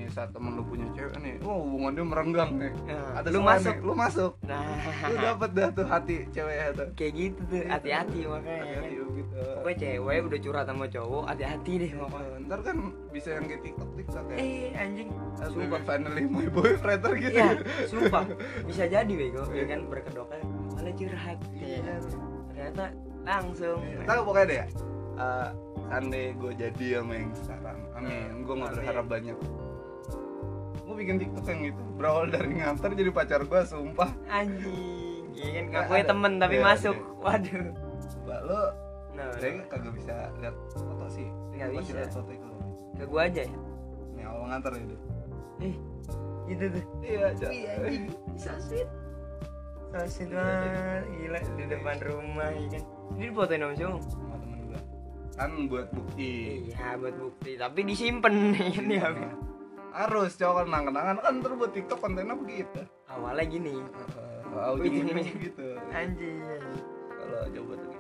nih saat temen lu punya cewek nih oh hubungan dia merenggang nih. Nah, ada lu masuk nih, lu masuk. Nah. Lu dapet dah tuh hati ceweknya tuh. Kayak gitu tuh hati-hati makanya. Hati-hati gitu. Pokoknya cewek udah curhat sama cowok hati-hati deh pokoknya. ntar kan bisa yang kayak tiktok tiktok ya. Eh anjing. As sumpah finally my boyfriend ntar gitu. Iya, sumpah. Bisa jadi bego, ya kan berkedoknya awalnya curhat, ya. ternyata langsung. tahu pokoknya deh ya uh, Andai gue jadi sama yang sekarang. Amin. Gue gak Amin. berharap banyak Gue bikin tiktok yang itu Berawal dari nganter jadi pacar gue Sumpah Anjing, ya kan ngakunya ada. temen tapi Iya, masuk, iya. waduh. Coba lo Nah, Kayaknya kagak bisa lihat foto sih Nggak bisa. lihat foto itu ke gua aja ya. Nih awal nganter itu Eh, gitu tuh. Iya anjing, so sweet. So sweet banget, gila di depan rumah, ya kan. Ini difotoin sama siapa? Sama temen gue Kan buat bukti Iya, buat bukti, tapi disimpan ya kan ya. Harus cowok kenang-kenangan. Kan terus buat tiktok kontennya begitu. Awalnya gini, Uh, Ujung-ujung. gitu. Anjing. Kalau coba tuh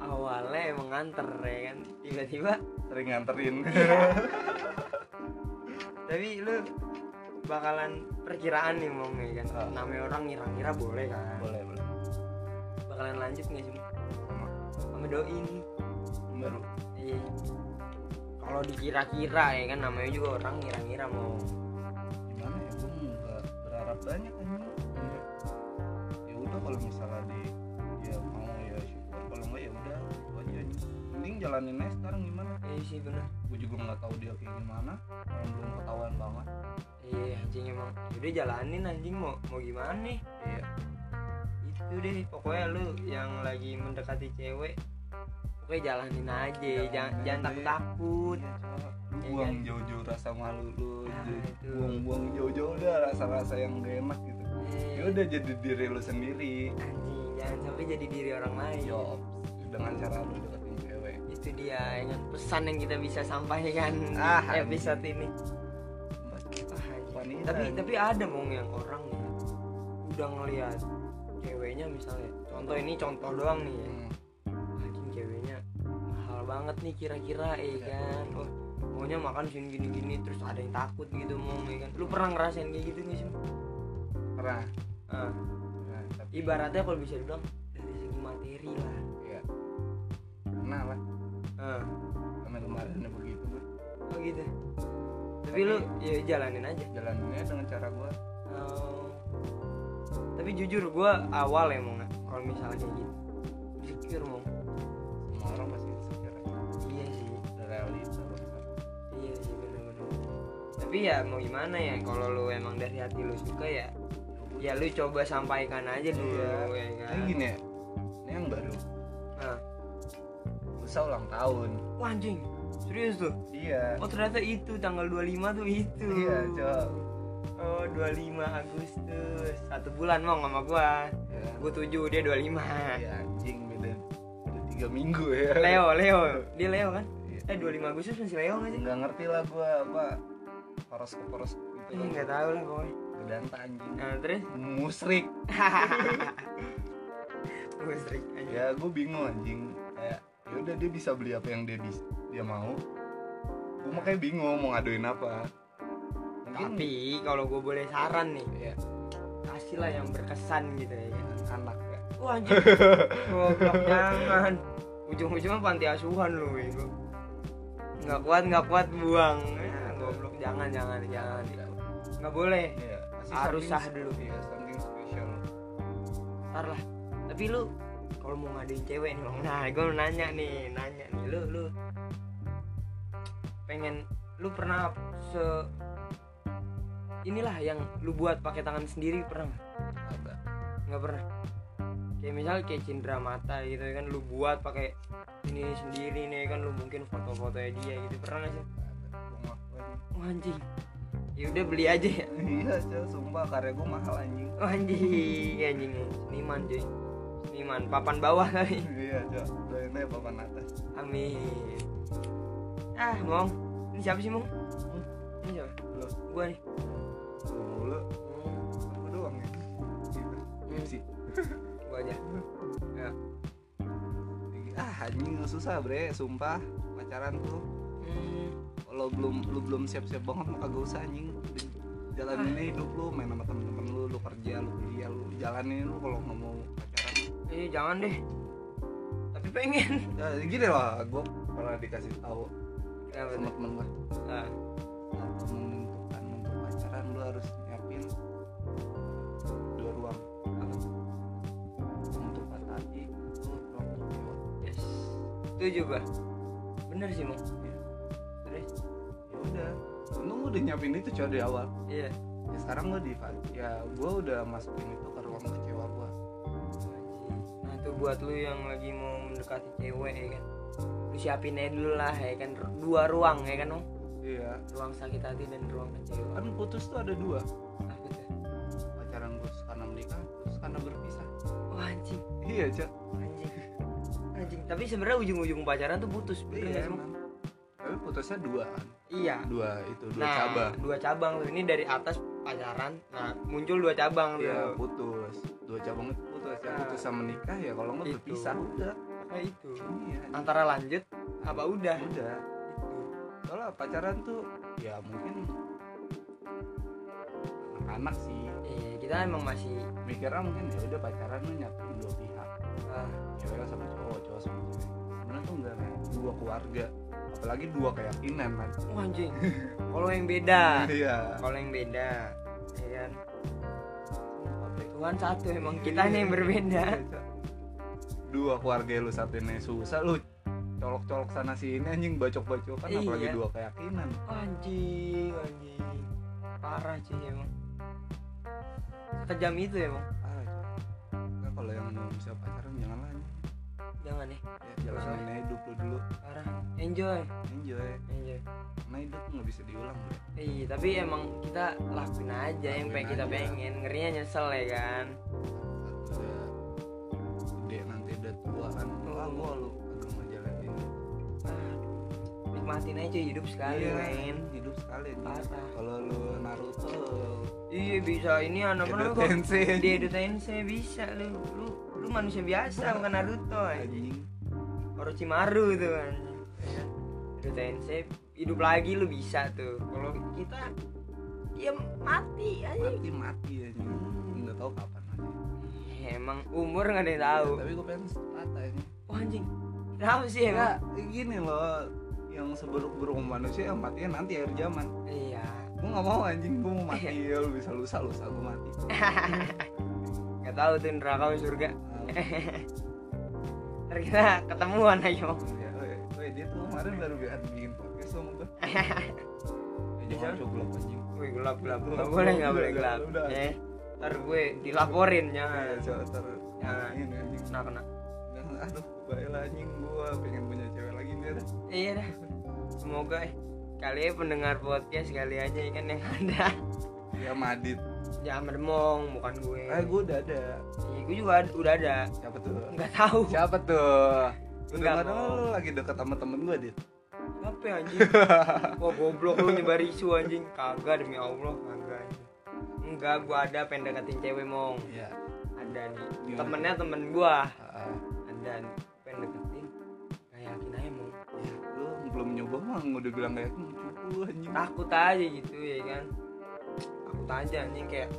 awalnya emang nganter ya kan? Tiba-tiba sering nganterin. Tapi lu bakalan perkiraan nih mau ya kan? Ah. namanya orang ngira-ngira boleh kan? Boleh boleh. Bakalan lanjut nggak sih Sama. Sama doi nih. Baru iya kalau dikira-kira ya kan namanya juga orang ngira-ngira mau. Gimana ya gue nggak berharap banyak anjing. Ya udah kalau misalnya di ya mau ya syukur. Kalau enggak ya udah itu aja mending jalanin aja sekarang gimana? Iya sih bener. Gue juga nggak tahu dia kayak gimana. Orang belum ketahuan banget. Iya anjing emang. Udah jalanin anjing mau mau gimana nih? Iya. Itu deh pokoknya lu yang lagi mendekati cewek pokoknya jalanin aja Jalanin jangan aja. jangan takut takut Iya, lu Iya buang kan? jauh-jauh rasa malu lu Nah, buang-buang jauh-jauh udah rasa-rasa yang gak enak gitu. Ya udah jadi diri lu sendiri. Anjing jangan sampai jadi diri orang lain. Yo dengan cara lu deketin cewek. Itu dia dengan pesan yang kita bisa sampaikan Ah, di episode ini. Ah, wanita tapi tapi ada mong yang orang udah ngelihat ceweknya misalnya. Contoh ini contoh doang nih ya. Hmm. Banget nih kira-kira eh Iya. kan? Oh maunya makan sini gini gini terus ada yang takut gitu mong ya kan? Lu pernah ngerasain kayak gitu nggak sih pernah. Ah, Nah, tapi ibaratnya kalau bisa dibilang dari segi materi lah. Ya pernah lah. Ah, sama kemarinnya begitu gue oh gitu? Tapi lu ya jalanin aja. jalaninnya dengan cara gue Oh. tapi jujur gue awal ya mau kalau misalnya kayak gitu insecure mau semua orang pasti tapi ya mau gimana ya kalau lu emang dari hati lu suka ya ya lu coba sampaikan aja dulu Iya. ya kan? Ini gini ya ini yang baru. Nah. lusa ulang tahun? Wah, anjing. Serius tuh? Iya. Oh ternyata itu tanggal 25 tuh itu. Iya cok. Oh 25 Agustus. Satu bulan mau sama gua. Ya. gua 7 dia 25 Iya, anjing beda. Beda tiga minggu ya. Leo Leo. Dia Leo kan? Iya. eh 25 Agustus masih Leo nggak sih? Nggak ngerti lah gue apa horoskop horoskop. Gitu Ih, nggak tahu lah pokoknya. Gedanta anjing. Nah terus musrik. Musrik aja ya gue bingung anjing. Kayak ya udah dia bisa beli apa yang dia bisa dia mau. Gue makanya bingung mau ngaduin apa. Mungkin tapi kalau gue boleh saran nih ya kasih lah yang berkesan gitu ya anak ya. Wah anjing. Goblok jangan. Ujung-ujungnya panti asuhan lu itu nggak kuat nggak kuat buang. ya, goblok jangan jangan jangan. Nggak boleh. Pasti Harus sah dulu. iya something special. Ntar lah. Tapi lu kalau mau ngadain cewek nih bang. Nah gue nanya nih nanya nih. Lu lu pengen lu pernah se inilah yang lu buat pakai tangan sendiri pernah nggak? nggak pernah? Kayak misal kayak cindera mata gitu kan lu buat pakai ini sendiri nih kan lu mungkin foto-fotonya dia gitu. Pernah nggak sih gue Wah, anjing. Ya udah beli aja ya. Iya sumpah karya gue mahal anjing. Wah, anjing anjing. Seniman cuy. Seniman papan bawah kali iya cel doain aja papan atas. Amin. Ah mong. Ini siapa sih mong? Ini siapa? Lu. Gua nih. Lu lu doang ya. Gitu Hmm. sih gua aja. Ya. ah anjing susah bre. Sumpah. Pacaran tuh. Hmm, kalau belum lu belum siap-siap banget mah kagak usah anjing. Jalanin aja hidup lu main sama temen-temen lu lu kerja lu kuliah lu jalanin lu kalau nggak mau pacaran. Eh jangan deh. Tapi pengen. Ya gini lah gue pernah dikasih tahu kenapa sama temen gue ah, atau menentukan untuk pacaran lu harus nyiapin dua ruang. Untuk patah hati itu ruang untuk yes. Setuju gua. Bener sih mong untung gue udah nyiapin itu coy di awal? Iya. Ya sekarang gue di ya gue udah masukin itu ke ruang kecewa gue Nah tuh buat lu yang lagi mau mendekati cewek ya kan? Lu siapin aja dulu lah ya kan? Dua ruang ya kan Om? Iya. Ruang sakit hati dan ruang kecewa. Kan putus tuh ada dua. Tuh? pacaran putus karena menikah putus karena berpisah. Wah anjing. Iya cak Anjing. Anjing. Tapi sebenarnya ujung-ujung pacaran tuh putus bener iya emang tapi putusnya dua kan Iya. Dua itu dua Nah cabang. dua cabang tuh. Ini dari atas pacaran Nah muncul dua cabang iya tuh putus. Dua cabang itu putus. Ya Nah. putus sama nikah ya kalau nggak berpisah udah. Nah itu. Iya. Antara lanjut apa udah? Udah. Itu. Soalnya pacaran tuh ya mungkin anak-anak sih. Iya kita emang masih mikirnya mungkin ya udah pacaran lu dua pihak. Ah, cewek sama cowok cowok sama cewek tuh enggak men dua keluarga apalagi dua keyakinan kan Wah anjing. Kalau yang beda. Iya. Kalau yang beda ya kan. Tuhan satu emang Iya, kitanya yang berbeda. Iya, dua keluarga lu satunya susah lu colok-colok sana sini anjing bacok-bacokan Iya. apalagi dua keyakinan anjing anjing. Parah sih emang. Sekejam itu emang. Parah. Nah, kalau yang belum bisa pacaran janganlah anjing. Jangan ya. Ya, jalanin aja hidup lu dulu. Parah. Enjoy. Enjoy. Enjoy. Karena hidup nggak bisa diulang bro. iya tapi emang kita lakuin aja yang pengen kita aja. pengen. Ngerinya nyesel ya kan? Gede nanti udah tua kan. Lah gua lu agak mau jalanin Aduh, nikmatin aja hidup sekali Iya, men. hidup sekali. Parah. kalau lu Naruto iya bisa. Ini anak mana kok? Di Edo Tensei bisa lu. Lu lu manusia biasa bukan Naruto anjing anjing. Orochimaru tuh kan. Edo Tensei hidup lagi lu bisa tuh. Kalau kita ya mati aja. Mati mati anjing. Nggak tahu kapan mati. Iya, ya emang umur nggak ada yang tahu. Tapi gue pengen rata ini. Oh anjing. Kenapa sih ya emang gini loh. Yang seburuk-buruk manusia yang matinya nanti akhir zaman. Iya gue nggak mau anjing. Gue mau mati. Ya lu bisa lusa lusa gue mati. Nggak tahu tuh neraka apa surga. Ntar kita ketemuan ayo ya, weh, dia tuh kemarin baru bikin podcast sama gue ya, jangan coba anjing. Wih gelap gelap. Nggak boleh nggak boleh gelap. eh ntar gue dilaporin ya jangan. Jangan. kena kena. Aduh baiklah anjing. Gue pengen punya cewek lagi nih iya dah. Semoga eh, kali ya pendengar podcast kali aja ya. Kan yang ada ya Madit jangan mendemong bukan gue. Eh gue udah ada. Iya, gue juga ada- udah ada. Siapa tuh? Nggak tahu. Siapa tuh? Gue Enggak, Mo. lu lagi deket sama temen gue dit apa ya, anjing? Wah goblok lu nyebar isu anjing. Kagak demi allah kagak anjing. Enggak gua ada pengen deketin cewek mong? Ya ada nih. Temennya temen gua. Ah, ada nih belum nyoba mah udah bilang kayak cukup anjing. Takut aja gitu ya kan? Takut aja anjing kayak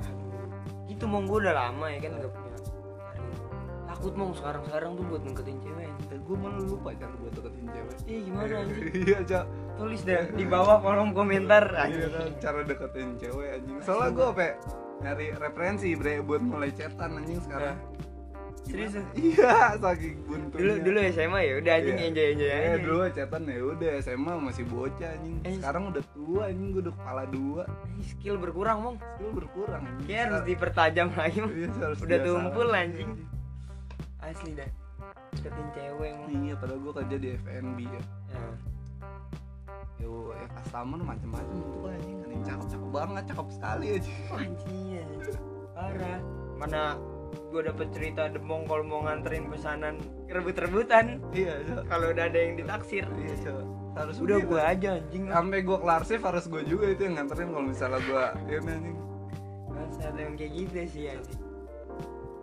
aduh itu mong gua udah lama ya kan gak punya takut mong sekarang sekarang tuh buat deketin cewek. Anjing. Eh, gue malah lupa cara buat deketin cewek. Ih gimana anjing? Iya cak. Tulis deh di bawah kolom komentar iya anjing. Cara deketin cewek anjing. Soalnya gue apa ya, nyari referensi bre buat mulai chatan anjing sekarang serius iya saking buntunya. Dulu dulu SMA ya? Udah anjing Iya. enjoy enjoy Eh aja dulu chatan ya udah SMA masih bocah anjing. Eh. sekarang udah tua anjing gue udah kepala dua. Ih, skill berkurang mong skill berkurang anjing. Kayak harus dipertajam lagi Mong. Iya, udah tumpul, anjing. asli dah. Deketin cewek mong iya padahal gue kerja di FNB ya. Ya. yo ya customer macam-macam tuh anjing. Yang cakep cakep banget cakep sekali aja anjing anjing. parah. Mana gue dapet cerita demong kalau mau nganterin pesanan rebut-rebutan iya Cok. kalau udah ada yang ditaksir. Iya Cok. harus udah gue aja anjing. Sampai gue kelar shift harus gue juga itu yang nganterin kalau misalnya gue ya anjing. Masa ada yang kayak gitu sih anjing.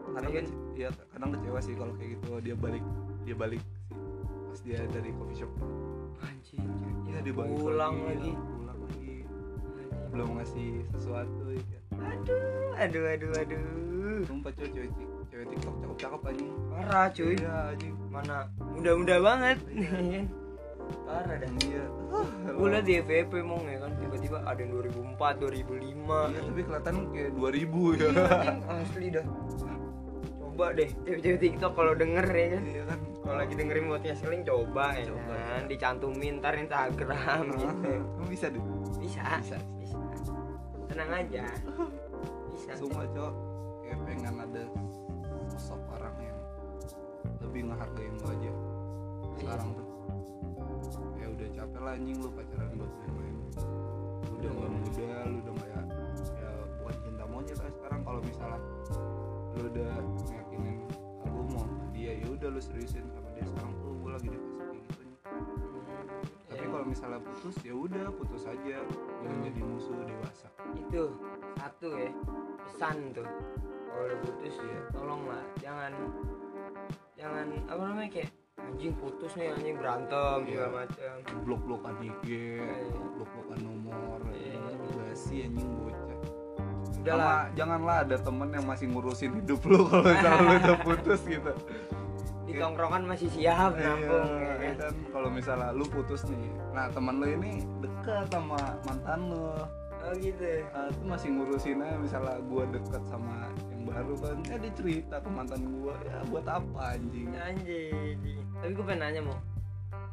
Kadang Iya. kece- iya kadang kecewa sih kalau kayak gitu dia balik dia balik sih. Pas dia dari coffee shop. Anjing ya dia balik pulang lagi, lagi. pulang lagi. Anjing. belum ngasih sesuatu ya kan. aduh aduh aduh aduh sumpah cewek cewek cewek tiktok cakep cakep anjing. Parah cuy. Iya anjing. Mana muda-muda banget. Parah dah iya gue liat di FVP mong ya kan. Tiba-tiba ada yang 2004 2005 iya tapi kelihatan kayak 2000 ya. Iya, asli dah. Coba deh cewek-cewek tiktok kalau denger ya kan. Iya kan. Kalau lagi dengerin podcast seling coba ya Coba. kan. dicantumin ntar Instagram gitu. Kamu bisa deh? Bisa Bisa. bisa. Tenang aja. Bisa. Sumpah cok Kayak pengen ada sosok orang yang Lebih ngehargain lo aja Sekarang tuh. Ya udah capek lah anjing lu pacaran buat main-main Lu udah gak muda, lu udah gak ya Ya bukan cinta monyet lah sekarang. Kalau misalnya Lu udah ngeyakinin ah, Lu mau dia ya udah lu seriusin sama dia. Sekarang tuh gue lagi di fase kayak gitu nih. Tapi Ya, kalau misalnya putus ya udah putus aja. Jangan jadi musuh dewasa. Itu satu ya pesan tuh kalau udah putus ya tolong lah jangan jangan apa namanya kayak anjing putus nih anjing berantem Iya. segala macam blok-blokan IG, Iya. blok-blokan nomor, Iya. basi anjing bocah. udah lah Sama janganlah ada temen yang masih ngurusin hidup lu kalau misalnya lu udah putus gitu. di tongkrongan masih siap nampung Iya, ya kan kalau misalnya lu putus nih, nah teman lu ini dekat sama mantan lu, oh gitu nah, itu masih ngurusin aja misalnya gua dekat sama yang baru kan, ya dia cerita ke mantan gua, ya buat apa anjing? anjing. Tapi gue pengen nanya mau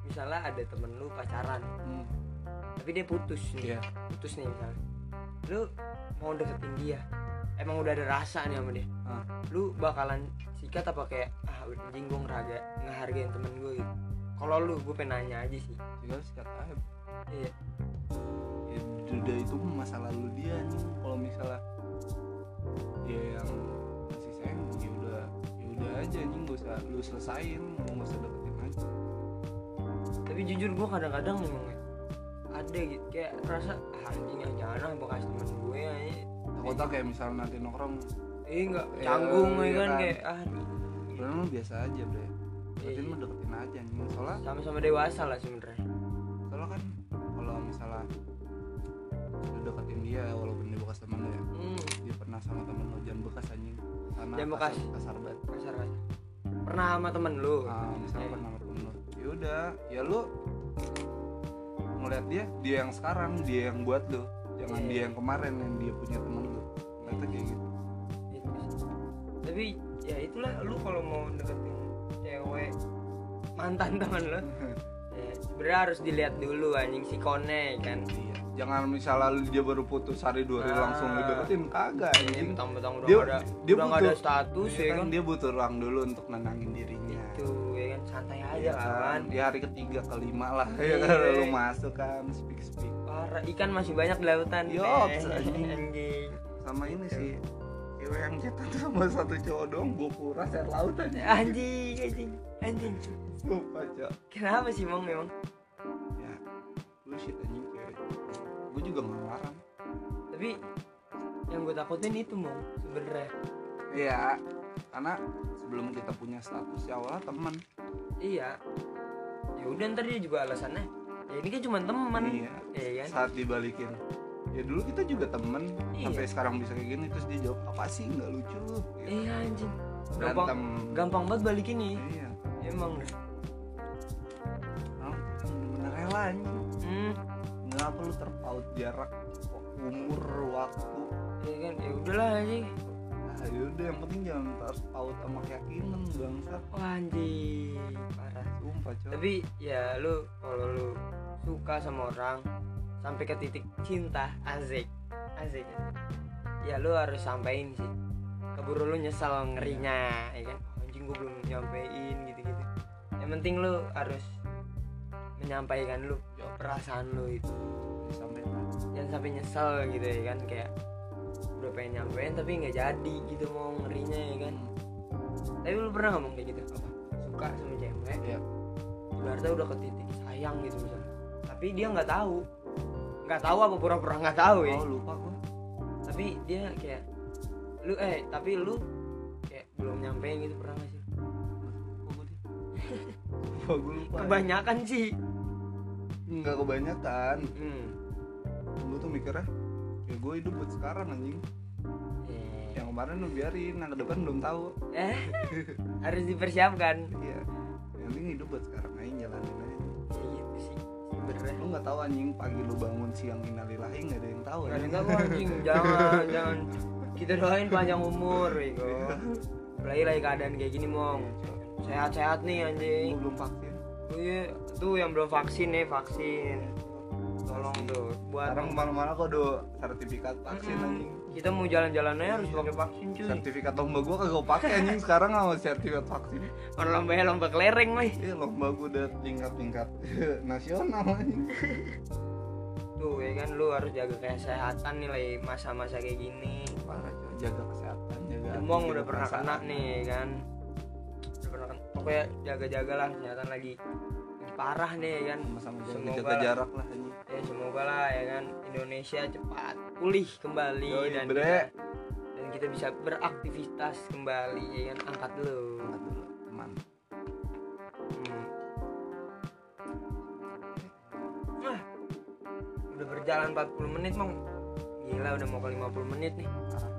misalnya ada temen lu pacaran. Hmm, tapi dia putus nih. Iya. putus nih misalnya. Lu mau deketin dia. Emang udah ada rasa nih sama dia. Ah. lu bakalan sikat apa kayak ah anjing gue ngeraga ngehargain temen gue gitu. Kalau lu gue pengen nanya aja sih. Juga sikat aja. Iya ya udah itu masa lalu dia nih kalau misalnya dia yang masih sayang ya udah ya udah aja nih gak usah lu selesain mau gak usah deketin aja tapi jujur gue kadang-kadang emang ya, ada gitu kayak rasa ah, anjing jangan lah bekas temen gue ya takutnya kayak misalnya nanti nongkrong. Eh nggak Iya, canggung ya iya kan kan. kayak ah sebenarnya biasa aja bre. Deketin Iya. mah deketin aja nih soalnya sama-sama dewasa lah sebenarnya. Soalnya kan kalau misalnya lu deketin dia walaupun dia bekas temen lu ya. Hmm. dia pernah sama temen lu jangan bekas anjing. Karena Jangan kasar, kasih. kasar banget. Kasar kasar pernah sama temen lu? Ah, misalnya Eh. pernah bertemu lu. Ya udah ya lu ngeliat dia dia yang sekarang dia yang buat lu. Jangan Iya. dia yang kemarin yang dia punya temen lu. Ngeliatnya kayak gitu. Sih. tapi ya itulah lu kalau mau deketin cewek mantan temen lu ya, sebenarnya harus dilihat dulu anjing si kone kan. Iya jangan misalnya dia baru putus hari dua hari Ah. langsung lu deketin kagak ini anjing. betang-betang udah Dia- ada dia udah nggak ada butuh- status Iya ya kan? kan? Dia butuh ruang dulu untuk nenangin dirinya. Itu ya kan? Santai aja Iya kan? di hari ketiga kelima lah Iya. ya kan? Lu masuk kan speak speak parah ikan masih banyak di lautan. Yops, Eh, anjing. anjing. sama ini sih cewek yang cetan sama satu cowok doang gue kuras air laut aja anjing anjing anjing. Lupa cok. Kenapa sih mong memang? Ya bullshit anjing gue juga nggak ngelarang tapi yang gue takutin itu mong sebenernya. Iya karena sebelum kita punya status ya awalnya teman. Iya. Ya udah ntar dia juga alasannya. Ya ini kan cuma teman. Iya. Iya kan? Saat dibalikin. Ya dulu kita juga temen Iya. sampai sekarang bisa kayak gini terus dia jawab apa sih? Nggak lucu. Lu gitu. iya anjing. Gampang gampang banget balikin nih iya. Emang. Deh bener rela anjing. Hmm nggak perlu terpaut jarak umur waktu? Ya kan ya udahlah anjing ah yaudah yang penting jangan terpaut sama keyakinan bangsat. Wah, parah sumpah coy. Tapi ya lu kalau lu suka sama orang sampai ke titik cinta azik azik ya. Lu harus sampein sih. Keburu lu nyesel ngerinya ya kan? "Oh, anjing gue belum nyampein gitu gitu yang penting lu harus menyampaikan lu perasaan lu itu. Sampai jangan sampai nyesel gitu ya kan kayak udah pengen nyampein tapi nggak jadi gitu mau ngerinya ya kan. Tapi lu pernah ngomong kayak gitu? Apa? Suka sama cewek? Ya ibaratnya udah ke titik sayang gitu misalnya. Tapi dia nggak tahu. Nggak tahu apa pura-pura nggak tahu ya. Oh lupa gua. Tapi dia kayak lu eh tapi lu kayak belum nyampein gitu pernah nggak sih? Lupa kebanyakan sih nggak kebanyakan. Hmm. lu tuh mikirnya ya gue hidup buat sekarang anjing. Eh, yang kemarin lu biarin yang ke depan belum tahu. Eh harus dipersiapkan. Iya. Yang penting hidup buat sekarang aja jalanin aja. Ya gitu sih sebenernya lu nggak tahu anjing pagi lu bangun siang innalillahi nggak ada yang tahu Gak ada anjing. yang tahu anjing. Jangan jangan. Kita doain panjang umur Wiko apalagi lagi keadaan kayak gini mong. Sehat-sehat nih anjing. Lu belum vaksin. Oh iya, tuh yang belum vaksin nih vaksin. Tolong tuh buat sekarang ke mana-mana kok do sertifikat vaksin Mm-mm. anjing kita mau jalan-jalan aja harus pakai vaksin cuy. sertifikat lomba gua kagak pakai anjing sekarang nggak mau sertifikat vaksin Orang lomba lomba kelereng nih. iya lomba gua udah tingkat-tingkat nasional anjing Tuh ya kan lu harus jaga kesehatan nih lagi masa-masa kayak gini. parah coy jaga kesehatan jaga Demong udah pernah kena nih ya kan. Udah pernah kena. Pokoknya jaga-jaga lah kesehatan lagi parah nih ya kan. sama-sama jaga, jarak lah anjing Ya semoga lah ya kan Indonesia cepat pulih kembali Yoi, dan bre. kita, dan kita bisa beraktivitas kembali ya kan angkat dulu. Angkat dulu teman Hmm. Wah, udah berjalan 40 menit mong Gila udah mau ke 50 menit nih parah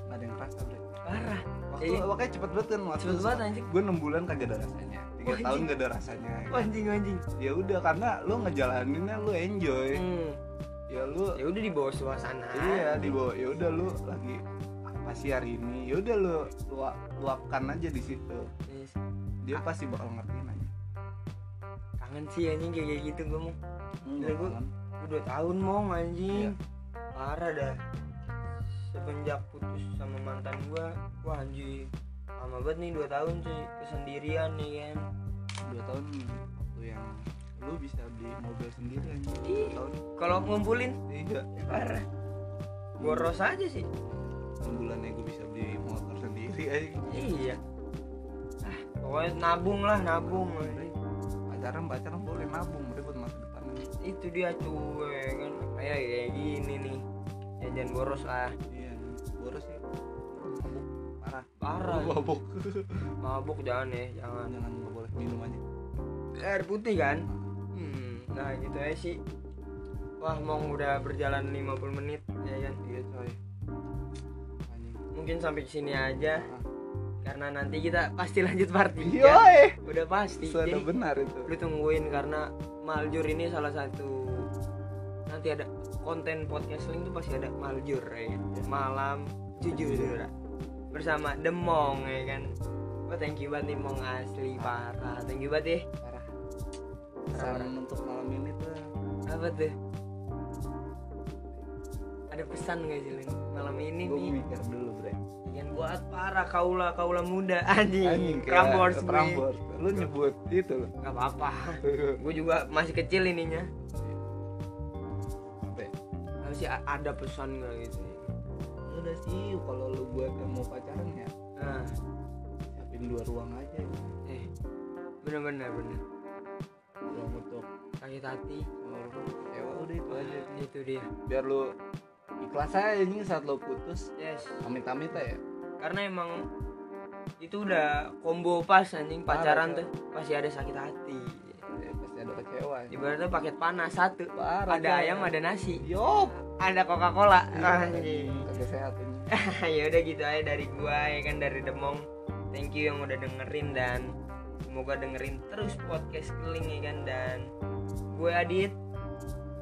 nggak ada yang kerasa bre Parah waktu Iya. makanya cepet banget kan waktu Cepet banget anjing gue 6 bulan kagak ada rasanya tiga Wah, tahun gak ada rasanya Wah, Anjing anjing. Ya udah karena lu ngejalaninnya lu enjoy. Hmm. ya lu Ya udah di bawah suasana. Iya di bawah ya udah lu lagi apa sih hari ini? Ya udah lu luap, luapkan aja di situ. Yes. dia pasti bakal ngertiin aja. Kangen sih anjing kayak gitu gue mau Enggak, gua- kangen. Udah tahun mong anjing. Iya. Parah dah. Semenjak putus sama mantan gua Wah anjing Lama banget nih 2 tahun cuy Kesendirian nih kan. Dua tahun waktu yang lu bisa beli mobil sendiri dua Ih. tahun. Kalau ngumpulin? Iya. Parah. Boros aja sih. Enam bulannya gue bisa beli motor sendiri aja Iya. Ah, Pokoknya nabung lah nabung pacaran pacaran boleh nabung buat masa depan Itu dia cuy kan. Kayak kayak gini nih. Jajan boros lah. Iya boros ya mabuk parah. Parah mabuk. Mabuk jangan ya Jangan. Jangan nggak boleh. Minum aja. Air putih kan? Hmm, nah gitu aja sih. Wah, mau udah berjalan 50 menit ya kan. iya coy. Mungkin sampai sini aja. Ah, karena nanti kita pasti lanjut part 3 Yoi. udah pasti. Sudah jadi benar itu. lu tungguin karena maljur ini salah satu nanti ada konten podcast link tuh pasti ada maljur ya kan? malam jujur bersama Demong ya kan? Wah thank you banget nih Mong asli parah. Thank you banget ya. Parah. Parah, Pesan untuk malam ini tuh. Apa tuh? Ada pesan gak sih Lin? malam ini gue nih. mikir dulu bre. Yang buat para kaula kaula muda. Anjing, anjing Prambors gue. Prambors. Lu nyebut itu loh. Gak apa-apa. Gue juga masih kecil ininya. Apa ya? A- ada pesan gak gitu udah sih kalau lu buat yang mau pacaran ya Nah siapin dua ruang aja eh bener-bener bener. Ruang untuk sakit hati. ya udah itu aja. itu dia. Biar lu ikhlas aja ini saat lu putus. Yes. Amit-amit ya. Karena emang itu udah combo pas anjing pacaran Parah, tuh. pasti ada sakit hati ya ada kecewa ibaratnya paket panas satu. Parah, ada ayam ada nasi. Yop. ada coca cola Iya, anjing kagak sehat ini. ya udah gitu aja dari gua ya kan dari Demong. Thank you yang udah dengerin dan semoga dengerin terus podcast keling ya kan dan gue Adit.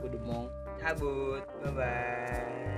Gue demong. cabut. Bye bye